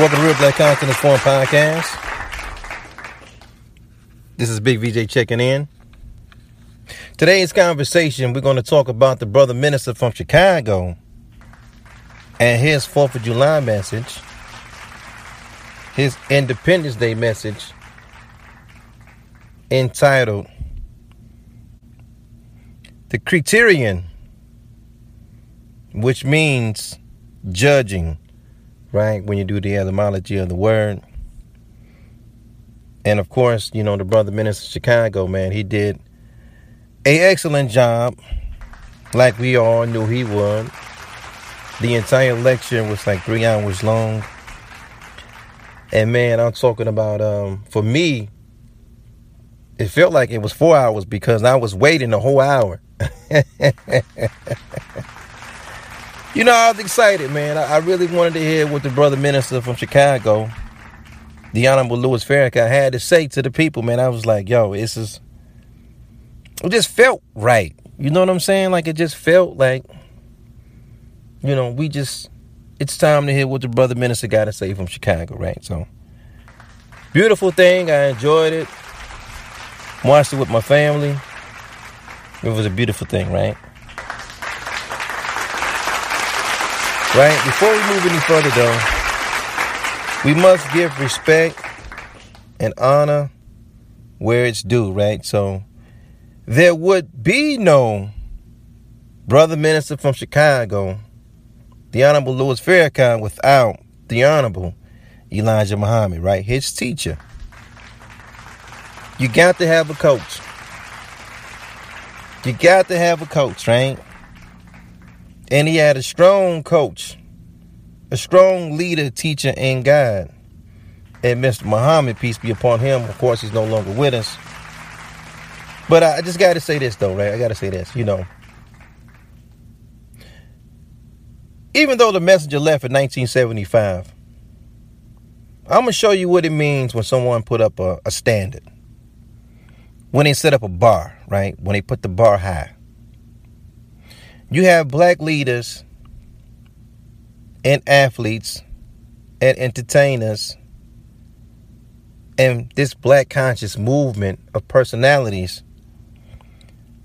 Welcome to Real Black Consciousness Forum Podcast. This is Big VJ checking in. Today's conversation, we're going to talk about the brother minister from Chicago and his 4th of July message, his Independence Day message entitled The Criterion, which means judging right? When you do the etymology of the word. And of course, you know, the brother minister Chicago, man, he did a excellent job, like we all knew he would. The entire lecture was like three hours long. And man, I'm talking about um for me, it felt like it was four hours because I was waiting the whole hour. You know, I was excited, man. I, I, really wanted to hear what the brother minister from Chicago, the Honorable Louis Farrakhan, had to say to the people, man. I was like, yo, this is. It just felt right. You know what I'm saying? Like, it just felt like, you know, we just. It's time to hear what the brother minister got to say from Chicago, right? So, beautiful thing. I enjoyed it. Watched it with my family. It was a beautiful thing, right? Right? Before we move any further, though, we must give respect and honor where it's due, right? So there would be no brother minister from Chicago, the Honorable Louis Farrakhan, without the Honorable Elijah Muhammad, right? His teacher. You got to have a coach. You got to have a coach, right? And he had a strong coach, a strong leader, teacher, and guide. And Mr. Muhammad, peace be upon him. Of course, he's no longer with us. But I just got to say this, though, right? I got to say this. You know, even though the messenger left in 1975, I'm going to show you what it means when someone put up a, a standard. When they set up a bar, right? When they put the bar high. You have black leaders and athletes and entertainers and this black conscious movement of personalities.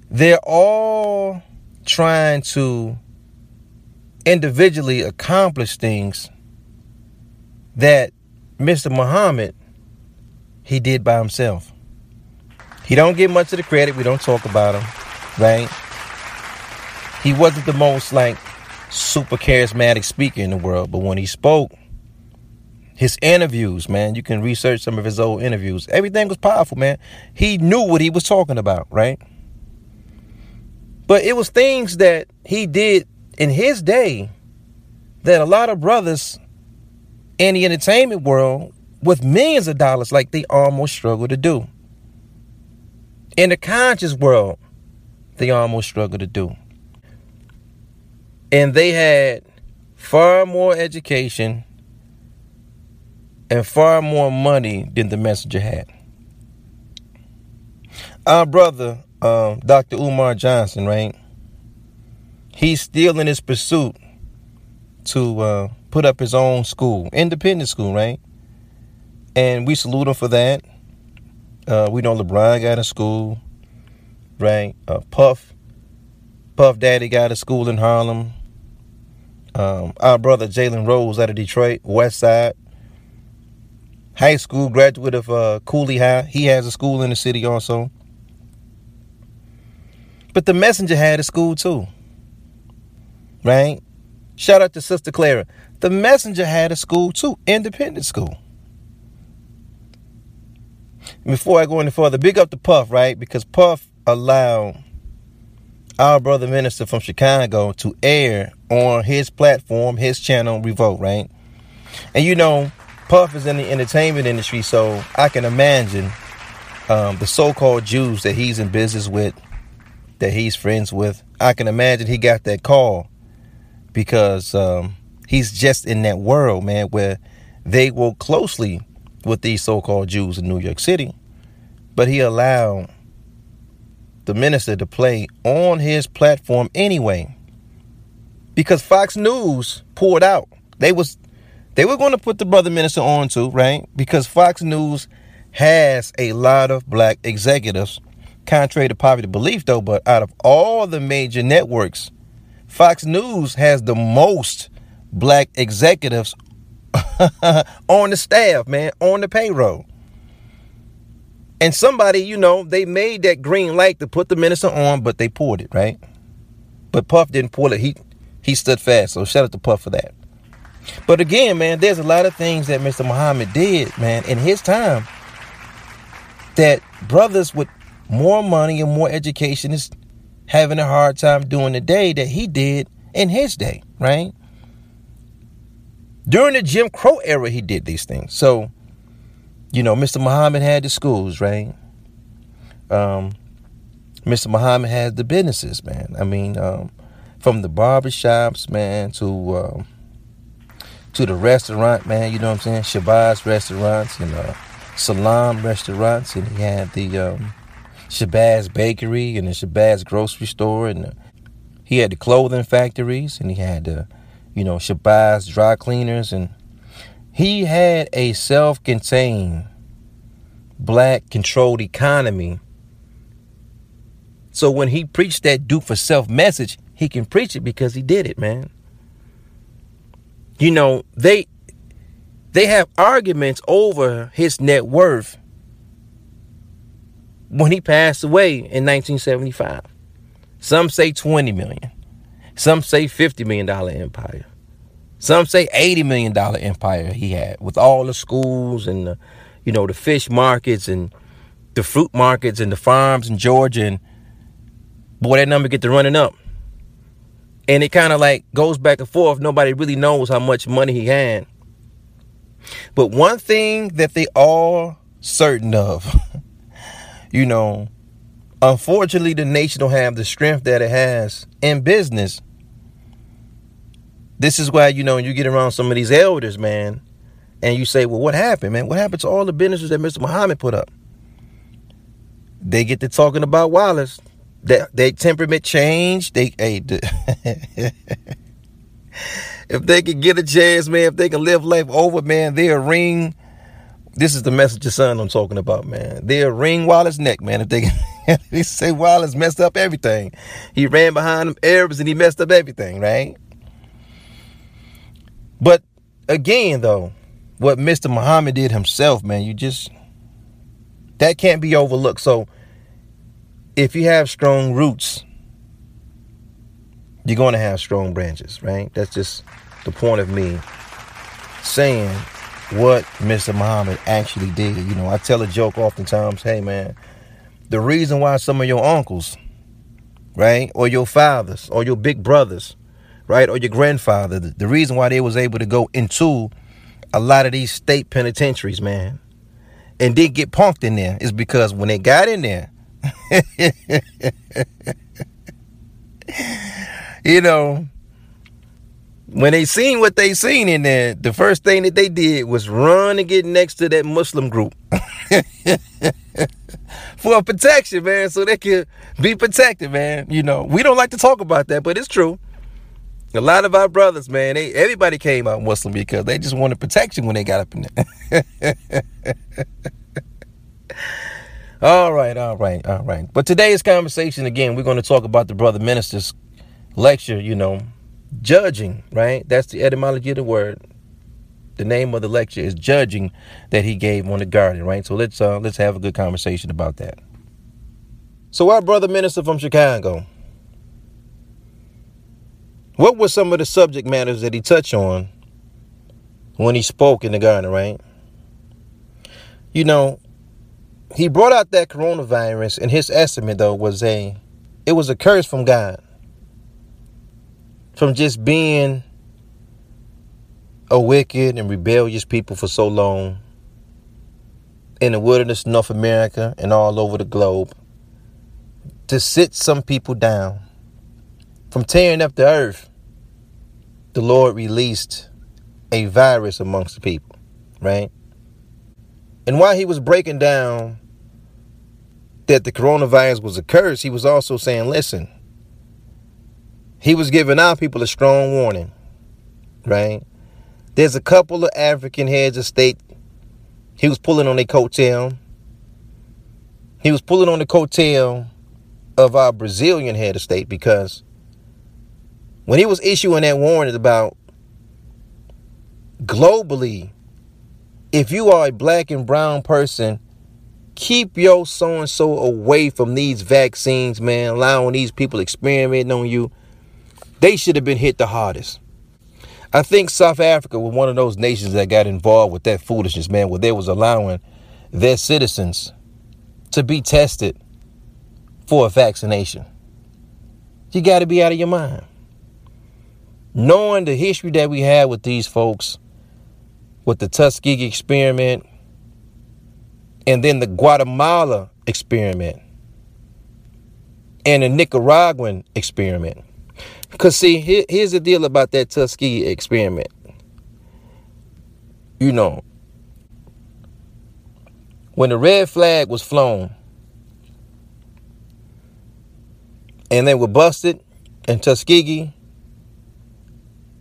They're all trying to individually accomplish things that Mr. Muhammad he did by himself. He don't get much of the credit. We don't talk about him, right? He wasn't the most like super charismatic speaker in the world, but when he spoke, his interviews, man, you can research some of his old interviews. Everything was powerful, man. He knew what he was talking about, right? But it was things that he did in his day that a lot of brothers in the entertainment world with millions of dollars like they almost struggle to do. In the conscious world, they almost struggle to do. And they had far more education and far more money than the messenger had. Our brother, um, Dr. Umar Johnson, right? He's still in his pursuit to uh, put up his own school, independent school, right? And we salute him for that. Uh, we know LeBron got a school, right? Uh, Puff Puff Daddy got a school in Harlem. Um, our brother Jalen Rose out of Detroit, West Side. High school graduate of uh, Cooley High. He has a school in the city also. But the messenger had a school too. Right? Shout out to Sister Clara. The messenger had a school too, independent school. Before I go any further, big up to Puff, right? Because Puff allowed our brother minister from Chicago to air on his platform, his channel, Revolt, right? And you know, Puff is in the entertainment industry, so I can imagine um, the so-called Jews that he's in business with, that he's friends with. I can imagine he got that call because um, he's just in that world, man, where they work closely with these so-called Jews in New York City. But he allowed the minister to play on his platform anyway. Because Fox News pulled out. They was They were going to put the brother minister on too, right? Because Fox News has a lot of black executives, contrary to popular belief, though. But out of all the major networks, Fox News has the most black executives on the staff, man, on the payroll. And somebody, you know, they made that green light to put the minister on, but they pulled it, right? But Puff didn't pull it. He he stood fast. So shout out to Puff for that. But again, man, there's a lot of things that Mr. Muhammad did, man, in his time that brothers with more money and more education is having a hard time doing today that he did in his day, right? During the Jim Crow era, he did these things. So, you know, Mr. Muhammad had the schools, right? Um, Mr. Muhammad had the businesses, man. I mean, um, from the barbershops, man, to um, to the restaurant, man. You know what I'm saying? Shabazz restaurants and uh, Salam restaurants, and he had the um, Shabazz bakery and the Shabazz grocery store, and he had the clothing factories, and he had the you know, Shabazz dry cleaners, and he had a self-contained black controlled economy. So when he preached that do for self message, he can preach it because he did it, man. You know, they they have arguments over his net worth when he passed away in 1975. Some say 20 million. Some say $50 million empire. Some say $80 million empire he had with all the schools and the, you know, the fish markets and the fruit markets and the farms in Georgia. And boy, that number get to running up. And it kind of like goes back and forth. Nobody really knows how much money he had. But one thing that they all certain of, you know, unfortunately the nation don't have the strength that it has in business this is why, you know, you get around some of these elders, man, and you say, well, what happened, man? What happened to all the businesses that Mr. Muhammad put up? They get to talking about Wallace. That their temperament changed. They hey, if they could get a chance, man, if they can live life over, man, they'll ring. This is the message of son I'm talking about, man. They'll wring Wallace's neck, man. If they can, they say Wallace messed up everything. He ran behind them Arabs and he messed up everything, right? But again, though, what Mr. Muhammad did himself, man, you just that can't be overlooked. So if you have strong roots, you're going to have strong branches, right? That's just the point of me saying what Mr. Muhammad actually did. You know, I tell a joke oftentimes, hey man, the reason why some of your uncles, right, or your fathers, or your big brothers, right, or your grandfather, the, reason why they was able to go into a lot of these state penitentiaries, man, and did get punked in there is because when they got in there, you know, when they seen what they seen in there, the first thing that they did was run and get next to that Muslim group for protection, man, so they could be protected, man. You know, we don't like to talk about that, but it's true. A lot of our brothers, man, they everybody came out Muslim because they just wanted protection when they got up in there. all right, all right, all right. But today's conversation, again, we're going to talk about the brother minister's lecture, you know, judging, right? That's the etymology of the word. The name of the lecture is judging that he gave on the garden, right? So let's uh, let's have a good conversation about that. So our brother minister from Chicago, what were some of the subject matters that he touched on when he spoke in the garden, right? You know, he brought out that coronavirus, and his estimate though was a it was a curse from God. From just being a wicked and rebellious people for so long in the wilderness, North America, and all over the globe, to sit some people down from tearing up the earth, the Lord released a virus amongst the people, right? And while he was breaking down that the coronavirus was a curse, he was also saying, listen, he was giving our people a strong warning, right? There's a couple of African heads of state. He was pulling on their coattail. He was pulling on the coattail of our Brazilian head of state because when he was issuing that warning about globally, if you are a black and brown person, keep your so and so away from these vaccines, man, allowing these people experimenting on you. They should have been hit the hardest. I think South Africa was one of those nations that got involved with that foolishness, man, where they was allowing their citizens to be tested for a vaccination. You got to be out of your mind. Knowing the history that we had with these folks, with the Tuskegee experiment, and then the Guatemala experiment, and the Nicaraguan experiment. Because, see, here, here's the deal about that Tuskegee experiment. You know, when the red flag was flown and they were busted in Tuskegee,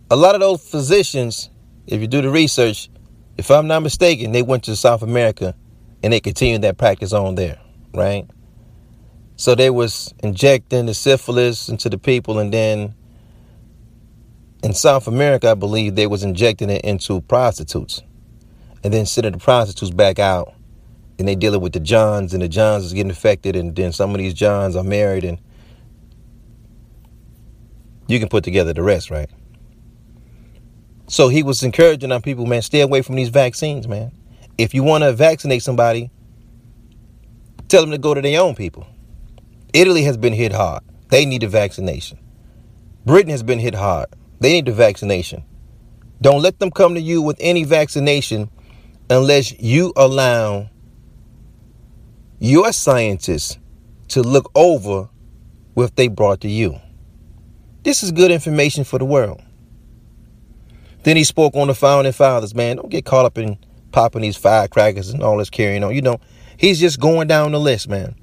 a lot of those physicians, if you do the research, if I'm not mistaken, they went to South America and they continued that practice on there, right? So they was injecting the syphilis into the people and then in South America, I believe they was injecting it into prostitutes and then sending the prostitutes back out and they dealing with the Johns and the Johns is getting affected and then some of these Johns are married and you can put together the rest, right? So he was encouraging our people, man, stay away from these vaccines, man. If you want to vaccinate somebody, tell them to go to their own people. Italy has been hit hard. They need a vaccination. Britain has been hit hard. They need a vaccination. Don't let them come to you with any vaccination unless you allow your scientists to look over what they brought to you. This is good information for the world. Then he spoke on the founding fathers, man. Don't get caught up in popping these firecrackers and all this carrying on. You know, he's just going down the list, man.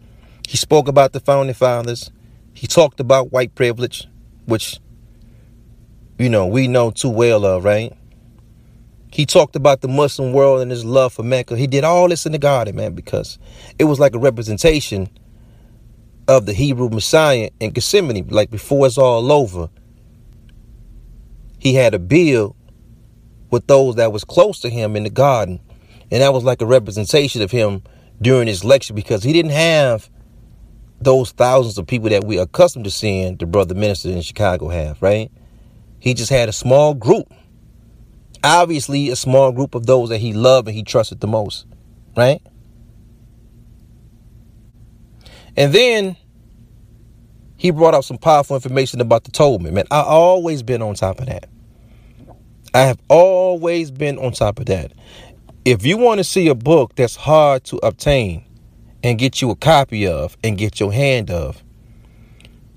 He spoke about the founding fathers. He talked about white privilege, which, you know, we know too well of, right? He talked about the Muslim world and his love for Mecca. He did all this in the garden, man, because it was like a representation of the Hebrew Messiah in Gethsemane. Like before it's all over, he had a bill with those that was close to him in the garden. And that was like a representation of him during his lecture because he didn't have those thousands of people that we are accustomed to seeing the brother minister in Chicago have, right? He just had a small group. Obviously, a small group of those that he loved and he trusted the most, right? And then he brought up some powerful information about the Talmud. Man, I always been on top of that. I have always been on top of that. If you want to see a book that's hard to obtain and get you a copy of and get your hand of,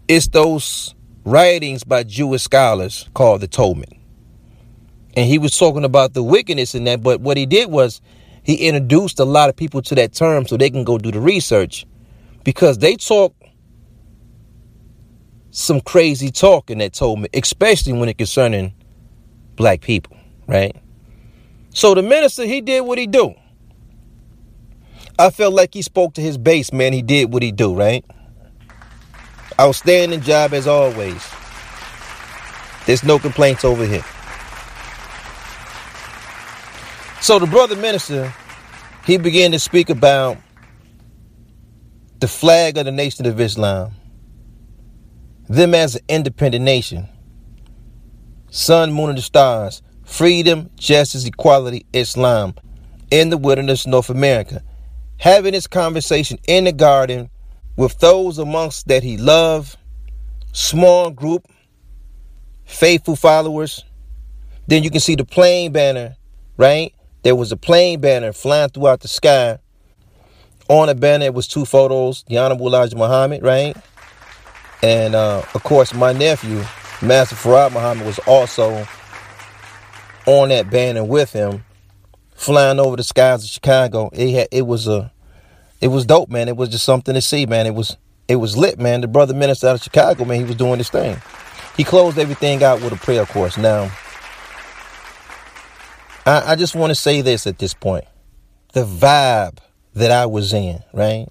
it's those writings by Jewish scholars called the Talmud. And he was talking about the wickedness in that, but what he did was he introduced a lot of people to that term so they can go do the research because they talk some crazy talk in that Talmud, especially when it concerning black people, right? So the minister, he did what he do. I felt like he spoke to his base, man. He did what he do, right? Outstanding job as always. There's no complaints over here. So the brother minister, he began to speak about the flag of the Nation of Islam, them as an independent nation, sun, moon, and the stars, freedom, justice, equality, Islam, in the wilderness, North America. Having this conversation in the garden with those amongst that he loved, small group, faithful followers. Then you can see the plane banner, right? There was a plane banner flying throughout the sky. On the banner, it was two photos, the Honorable Elijah Muhammad, right? And uh, of course, my nephew, Master Fard Muhammad was also on that banner with him, flying over the skies of Chicago. It had, it was a, it was dope, man. It was just something to see, man. It was it was lit, man. The brother minister out of Chicago, man, he was doing this thing. He closed everything out with a prayer course. Now, I, I just want to say this at this point. The vibe that I was in, right?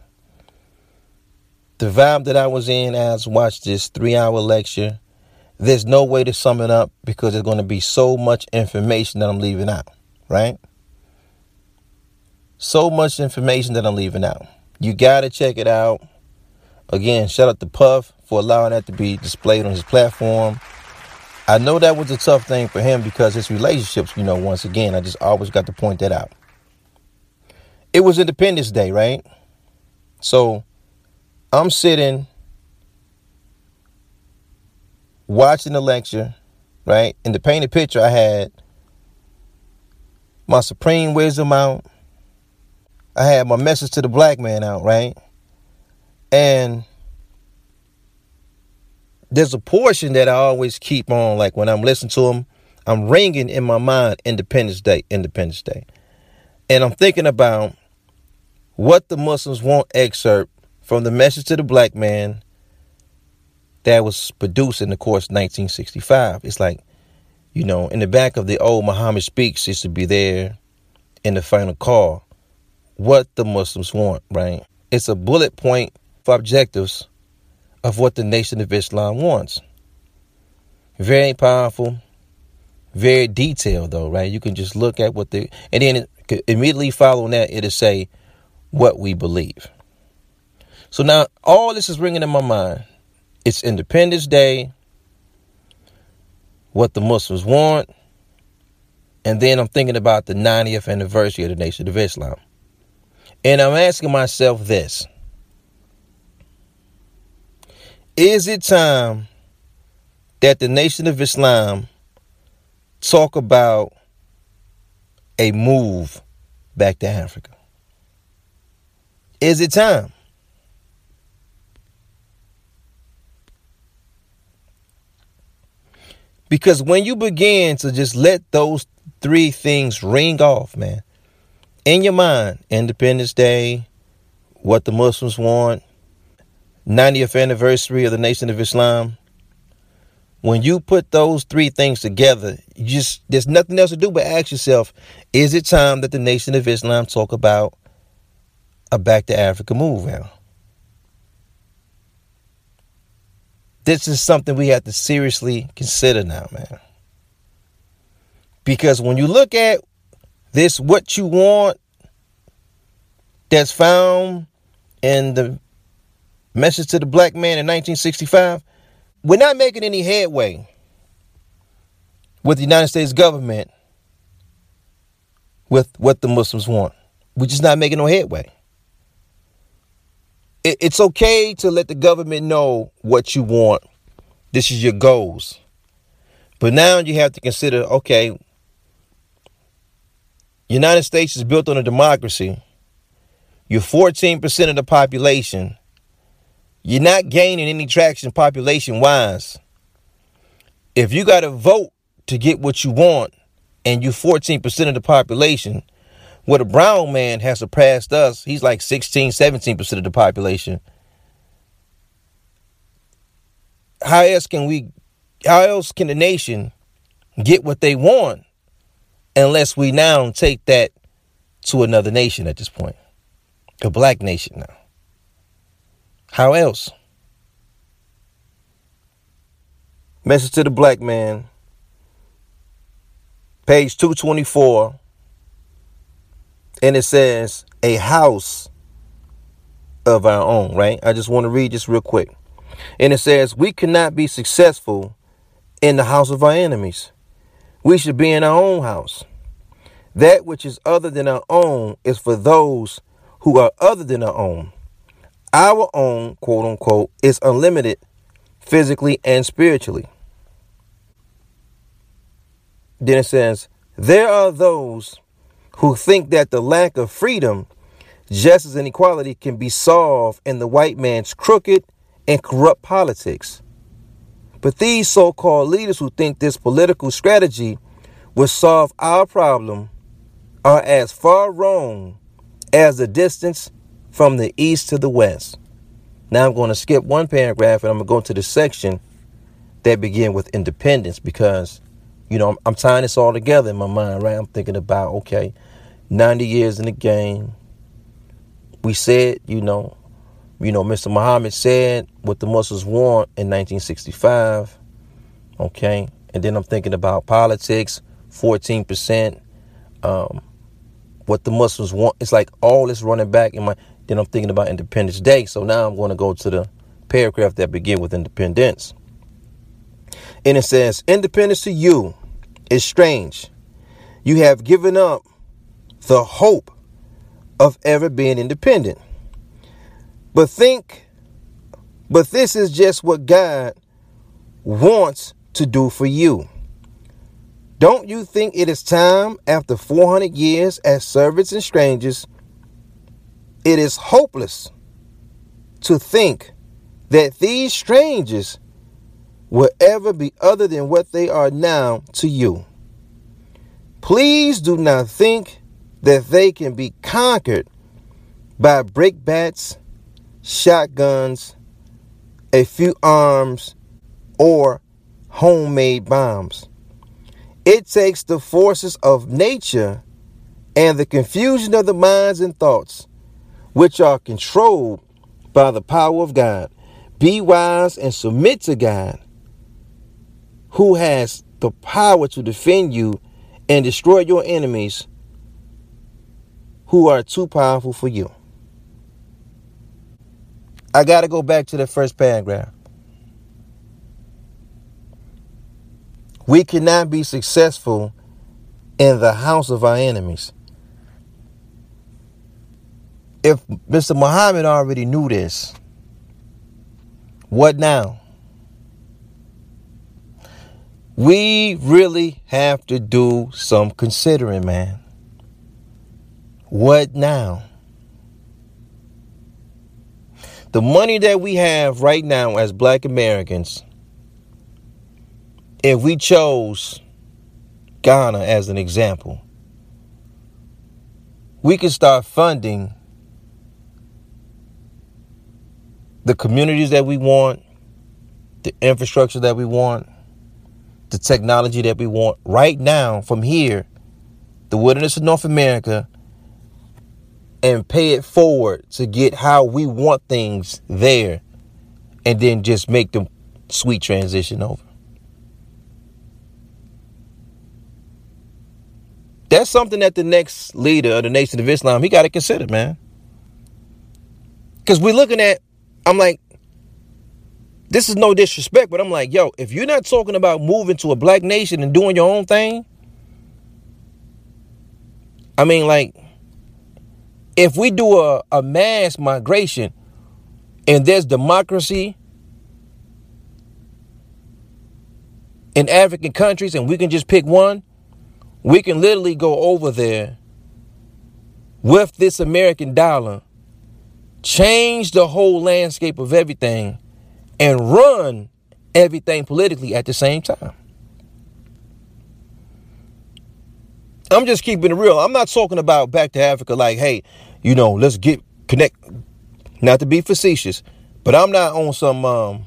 The vibe that I was in as watched this three hour lecture. There's no way to sum it up because there's going to be so much information that I'm leaving out, right? So much information that I'm leaving out. You got to check it out. Again, shout out to Puff for allowing that to be displayed on his platform. I know that was a tough thing for him because his relationships, you know, once again, I just always got to point that out. It was Independence Day, right? So I'm sitting watching the lecture, right? In the painted picture, I had my supreme wisdom out. I had my message to the black man out, right? And there's a portion that I always keep on, like when I'm listening to them, I'm ringing in my mind Independence Day, Independence Day. And I'm thinking about what the Muslims want excerpt from the message to the black man that was produced in the course 1965. It's like, you know, in the back of the old Muhammad Speaks used to be there in the final call, what the Muslims want, right? It's a bullet point for objectives of what the Nation of Islam wants. Very powerful, very detailed, though, right? You can just look at what they, and then immediately following that, it'll say what we believe. So now all this is ringing in my mind. It's Independence Day, what the Muslims want, and then I'm thinking about the 90th anniversary of the Nation of Islam. And I'm asking myself this is it time that the Nation of Islam talk about a move back to Africa? Is it time? Because when you begin to just let those three things ring off, man, in your mind, Independence Day, what the Muslims want, 90th anniversary of the Nation of Islam. When you put those three things together, you just there's nothing else to do but ask yourself, is it time that the Nation of Islam talk about a back to Africa move now? This is something we have to seriously consider now, man. Because when you look at this, what you want that's found in the Message to the Black Man in 1965. We're not making any headway with the United States government with what the Muslims want. We're just not making no headway. It's okay to let the government know what you want. This is your goals. But now you have to consider okay, United States is built on a democracy. You're 14% of the population. You're not gaining any traction population wise. If you got to vote to get what you want and you're 14% of the population, what a brown man has surpassed us, he's like 16, 17% of the population. How else can we how else can the nation get what they want unless we now take that to another nation at this point? A black nation now. How else? Message to the black man, page 224, and it says, A house of our own, right? I just want to read this real quick. And it says, We cannot be successful in the house of our enemies. We should be in our own house. That which is other than our own is for those who are other than our own. Our own, quote unquote, is unlimited physically and spiritually. Then it says, There are those who think that the lack of freedom, justice, and equality can be solved in the white man's crooked and corrupt politics. But these so called leaders who think this political strategy will solve our problem are as far wrong as the distance from the east to the west. Now I'm going to skip one paragraph and I'm going to go to the section that begin with independence because you know, I'm, I'm tying this all together in my mind, right? I'm thinking about, okay, 90 years in the game. We said, you know, you know, Mr. Muhammad said what the Muslims want in 1965. Okay. And then I'm thinking about politics, 14%. Um, what the Muslims want. It's like all this running back in my. Then I'm thinking about Independence Day. So now I'm going to go to the paragraph that begin with independence. And it says, Independence to you is strange. You have given up the hope of ever being independent. But think, but this is just what God wants to do for you. Don't you think it is time after 400 years as servants and strangers? It is hopeless to think that these strangers will ever be other than what they are now to you. Please do not think that they can be conquered by brickbats shotguns, a few arms, or homemade bombs. It takes the forces of nature and the confusion of the minds and thoughts, which are controlled by the power of God. Be wise and submit to God, who has the power to defend you and destroy your enemies who are too powerful for you. I got to go back to the first paragraph. We cannot be successful in the house of our enemies. If Mr. Muhammad already knew this, what now? We really have to do some considering, man. What now? The money that we have right now as black Americans, if we chose Ghana as an example, we can start funding the communities that we want, the infrastructure that we want, the technology that we want right now from here, the wilderness of North America, and pay it forward to get how we want things there and then just make the sweet transition over. That's something that the next leader of the Nation of Islam, he got to consider, man. Because we're looking at, I'm like, this is no disrespect, but I'm like, yo, if you're not talking about moving to a black nation and doing your own thing, I mean, like, if we do a, a mass migration and there's democracy in African countries and we can just pick one, we can literally go over there with this American dollar, change the whole landscape of everything, and run everything politically at the same time. I'm just keeping it real. I'm not talking about back to Africa like, hey, you know, let's get connect. Not to be facetious, but I'm not on some um,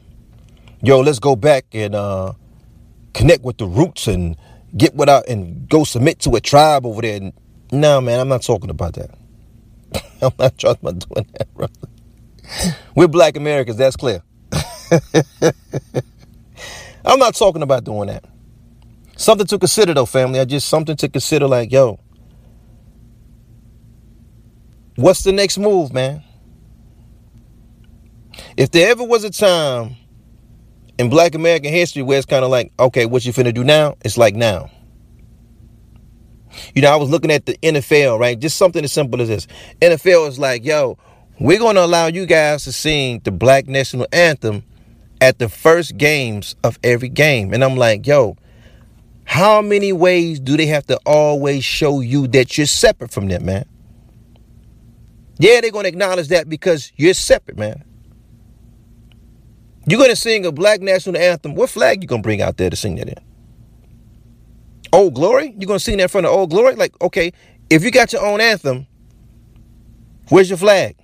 yo, let's go back and uh, connect with the roots and get what I and go submit to a tribe over there. No, man, I'm not talking about that. I'm not talking about doing that, brother. We're black Americans, that's clear. I'm not talking about doing that. Something to consider though, family. I just something to consider like, yo, what's the next move, man? If there ever was a time in black American history where it's kind of like, okay, what you finna do now? It's like now. You know, I was looking at the NFL, right? Just something as simple as this. NFL is like, yo, we're gonna allow you guys to sing the black national anthem at the first games of every game. And I'm like, yo, how many ways do they have to always show you that you're separate from them, man? Yeah, they're going to acknowledge that because you're separate, man. You're going to sing a black national anthem. What flag you going to bring out there to sing that in? Old Glory? You're going to sing that in front of Old Glory? Like, okay, if you got your own anthem, where's your flag?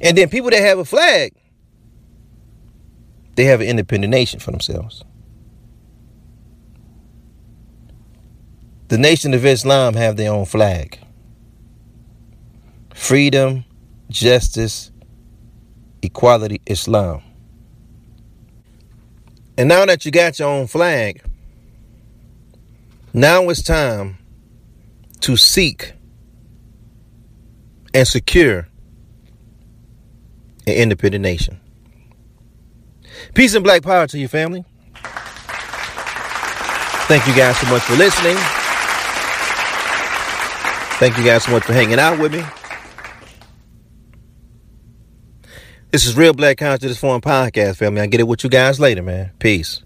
And then people that have a flag, they have an independent nation for themselves. the Nation of Islam have their own flag. Freedom, justice, equality, Islam. And now that you got your own flag, now it's time to seek and secure an independent nation. Peace and black power to your family. Thank you guys so much for listening. Thank you guys so much for hanging out with me. This is Real Black Consciousness Forum Podcast, family. I get it with you guys later, man. Peace.